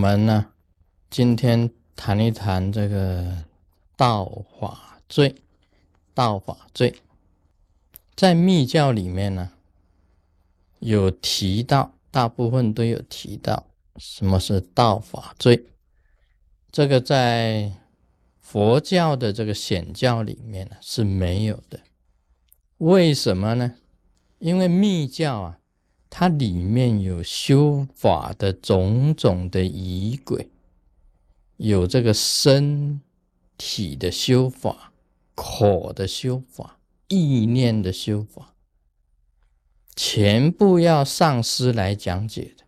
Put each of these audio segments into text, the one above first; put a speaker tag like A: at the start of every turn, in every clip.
A: 我们呢，今天谈一谈这个道法罪。道法罪在密教里面呢，有提到，大部分都有提到什么是道法罪。这个在佛教的这个显教里面呢是没有的。为什么呢？因为密教啊。它里面有修法的种种的仪轨，有这个身体的修法、口的修法、意念的修法，全部要上师来讲解的。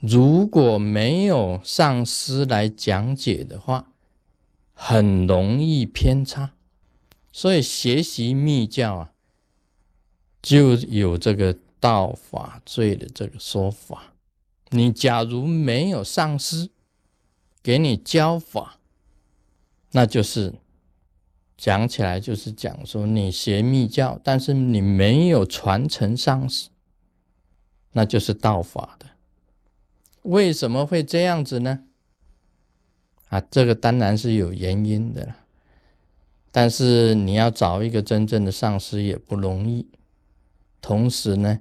A: 如果没有上师来讲解的话，很容易偏差。所以学习密教啊，就有这个。道法罪的这个说法，你假如没有上师给你教法，那就是讲起来就是讲说你学密教，但是你没有传承上师，那就是道法的。为什么会这样子呢？啊，这个当然是有原因的，但是你要找一个真正的上师也不容易，同时呢。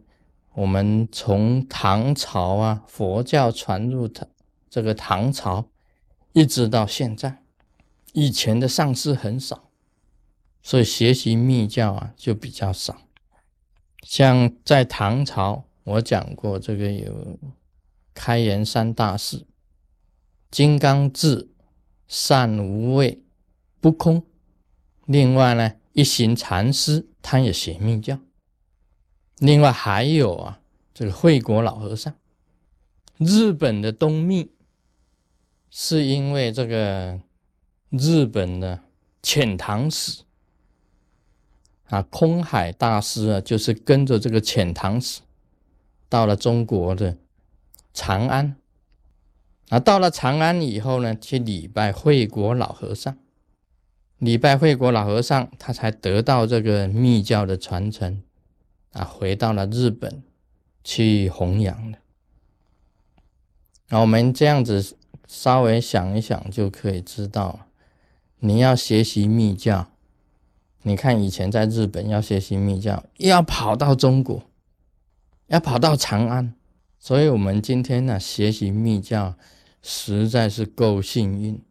A: 我们从唐朝啊，佛教传入唐这个唐朝，一直到现在，以前的上师很少，所以学习密教啊就比较少。像在唐朝，我讲过这个有开元三大士，金刚智、善无畏、不空。另外呢，一行禅师他也学密教。另外还有啊，这个惠国老和尚，日本的东密，是因为这个日本的遣唐使。啊，空海大师啊，就是跟着这个遣唐使到了中国的长安。啊，到了长安以后呢，去礼拜惠国老和尚，礼拜惠国老和尚，他才得到这个密教的传承。啊，回到了日本去弘扬的。那我们这样子稍微想一想，就可以知道，你要学习密教，你看以前在日本要学习密教，要跑到中国，要跑到长安，所以我们今天呢学习密教，实在是够幸运，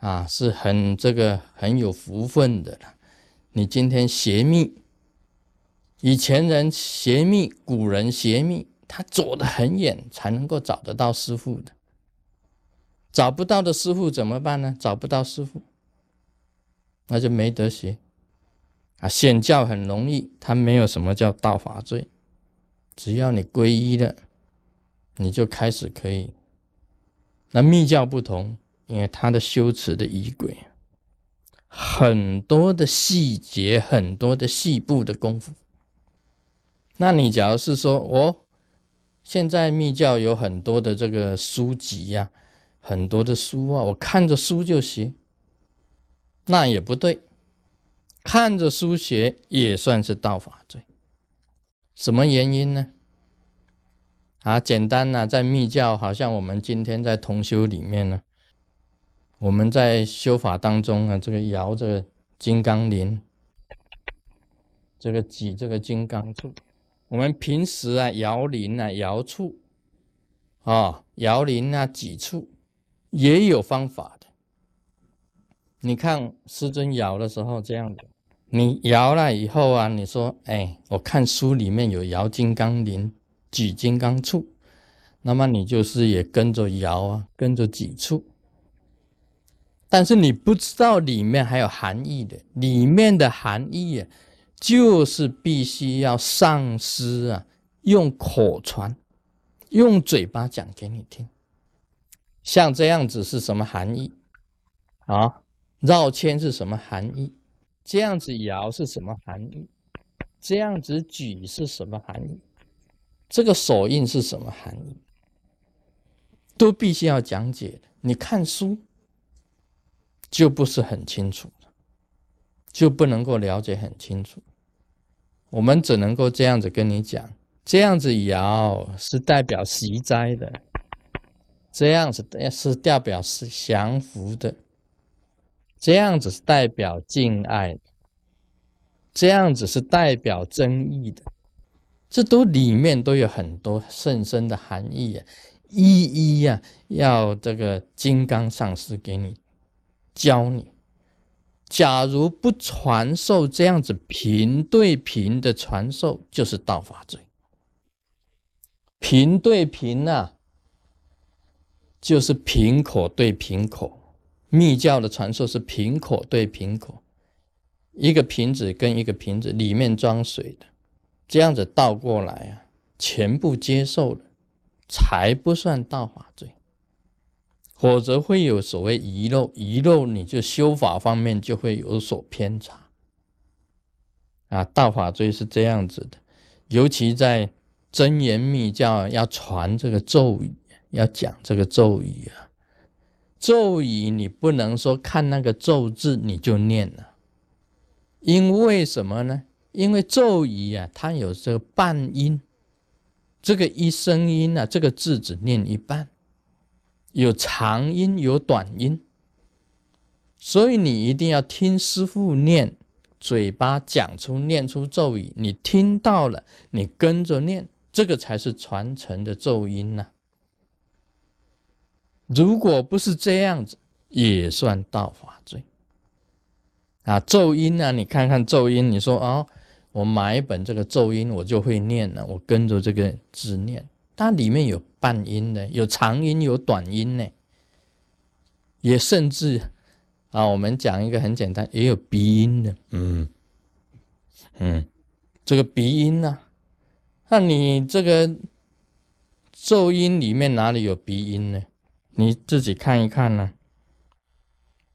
A: 啊，是很这个很有福分的了。你今天学密。以前人邪密，古人邪密，他走得很远才能够找得到师傅的。找不到的师傅怎么办呢？找不到师傅，那就没得学。啊，显教很容易，他没有什么叫道法罪，只要你皈依了，你就开始可以。那密教不同，因为他的修持的仪轨，很多的细节，很多的细部的功夫。那你假如是说，我现在密教有很多的这个书籍呀，很多的书啊，我看着书就学，那也不对，看着书学也算是道法罪。什么原因呢？啊，简单呢，在密教，好像我们今天在同修里面呢，我们在修法当中啊，这个摇这个金刚铃，这个举这个金刚杵。我们平时啊摇铃啊摇触啊摇铃啊几处也有方法的。你看师尊摇的时候这样的，你摇了以后啊，你说哎，我看书里面有摇金刚铃、举金刚杵，那么你就是也跟着摇啊，跟着几处。但是你不知道里面还有含义的，里面的含义。就是必须要上师啊，用口传，用嘴巴讲给你听。像这样子是什么含义啊？绕圈是什么含义？这样子摇是什么含义？这样子举是什么含义？这个手印是什么含义？都必须要讲解。你看书就不是很清楚就不能够了解很清楚。我们只能够这样子跟你讲，这样子摇是代表习灾的，这样子是代表是降服的，这样子是代表敬爱，这样子是代表真义的，这都里面都有很多甚深的含义啊！一一呀，要这个金刚上师给你教你。假如不传授这样子平对平的传授，就是道法罪。平对平呐，就是平口对平口。密教的传授是平口对平口，一个瓶子跟一个瓶子里面装水的，这样子倒过来啊，全部接受了，才不算道法罪。否则会有所谓遗漏，遗漏你就修法方面就会有所偏差。啊，道法罪是这样子的，尤其在真言密教要传这个咒语，要讲这个咒语啊，咒语你不能说看那个咒字你就念了，因为什么呢？因为咒语啊，它有这个半音，这个一声音啊，这个字只念一半。有长音有短音，所以你一定要听师傅念，嘴巴讲出念出咒语，你听到了，你跟着念，这个才是传承的咒音呐。如果不是这样子，也算道法罪啊。咒音啊，你看看咒音，你说哦，我买一本这个咒音，我就会念了，我跟着这个字念。它里面有半音的，有长音，有短音呢，也甚至啊，我们讲一个很简单，也有鼻音的，嗯嗯，这个鼻音呢，那你这个咒音里面哪里有鼻音呢？你自己看一看呢。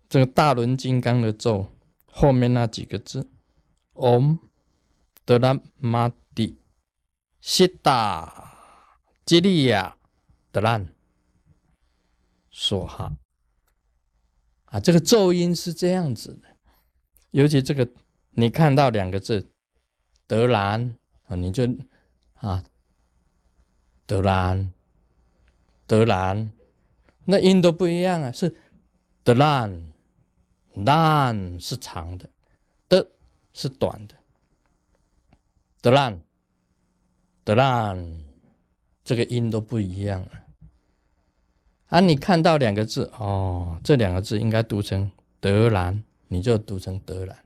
A: 这个大轮金刚的咒后面那几个字，Om 德拉玛蒂西达。吉利亚德兰说哈。啊，这个咒音是这样子的，尤其这个你看到两个字德兰啊，你就啊德兰德兰，那音都不一样啊，是德兰兰是长的，的是短的，德兰德兰。这个音都不一样了啊！你看到两个字哦，这两个字应该读成德兰，你就读成德兰。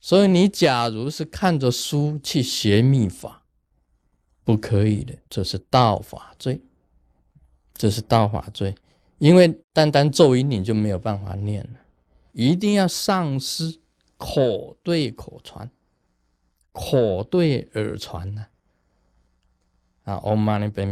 A: 所以你假如是看着书去学秘法，不可以的，这是道法罪，这是道法罪。因为单单咒音你就没有办法念了，一定要上师口对口传，口对耳传呢。a ommánin pe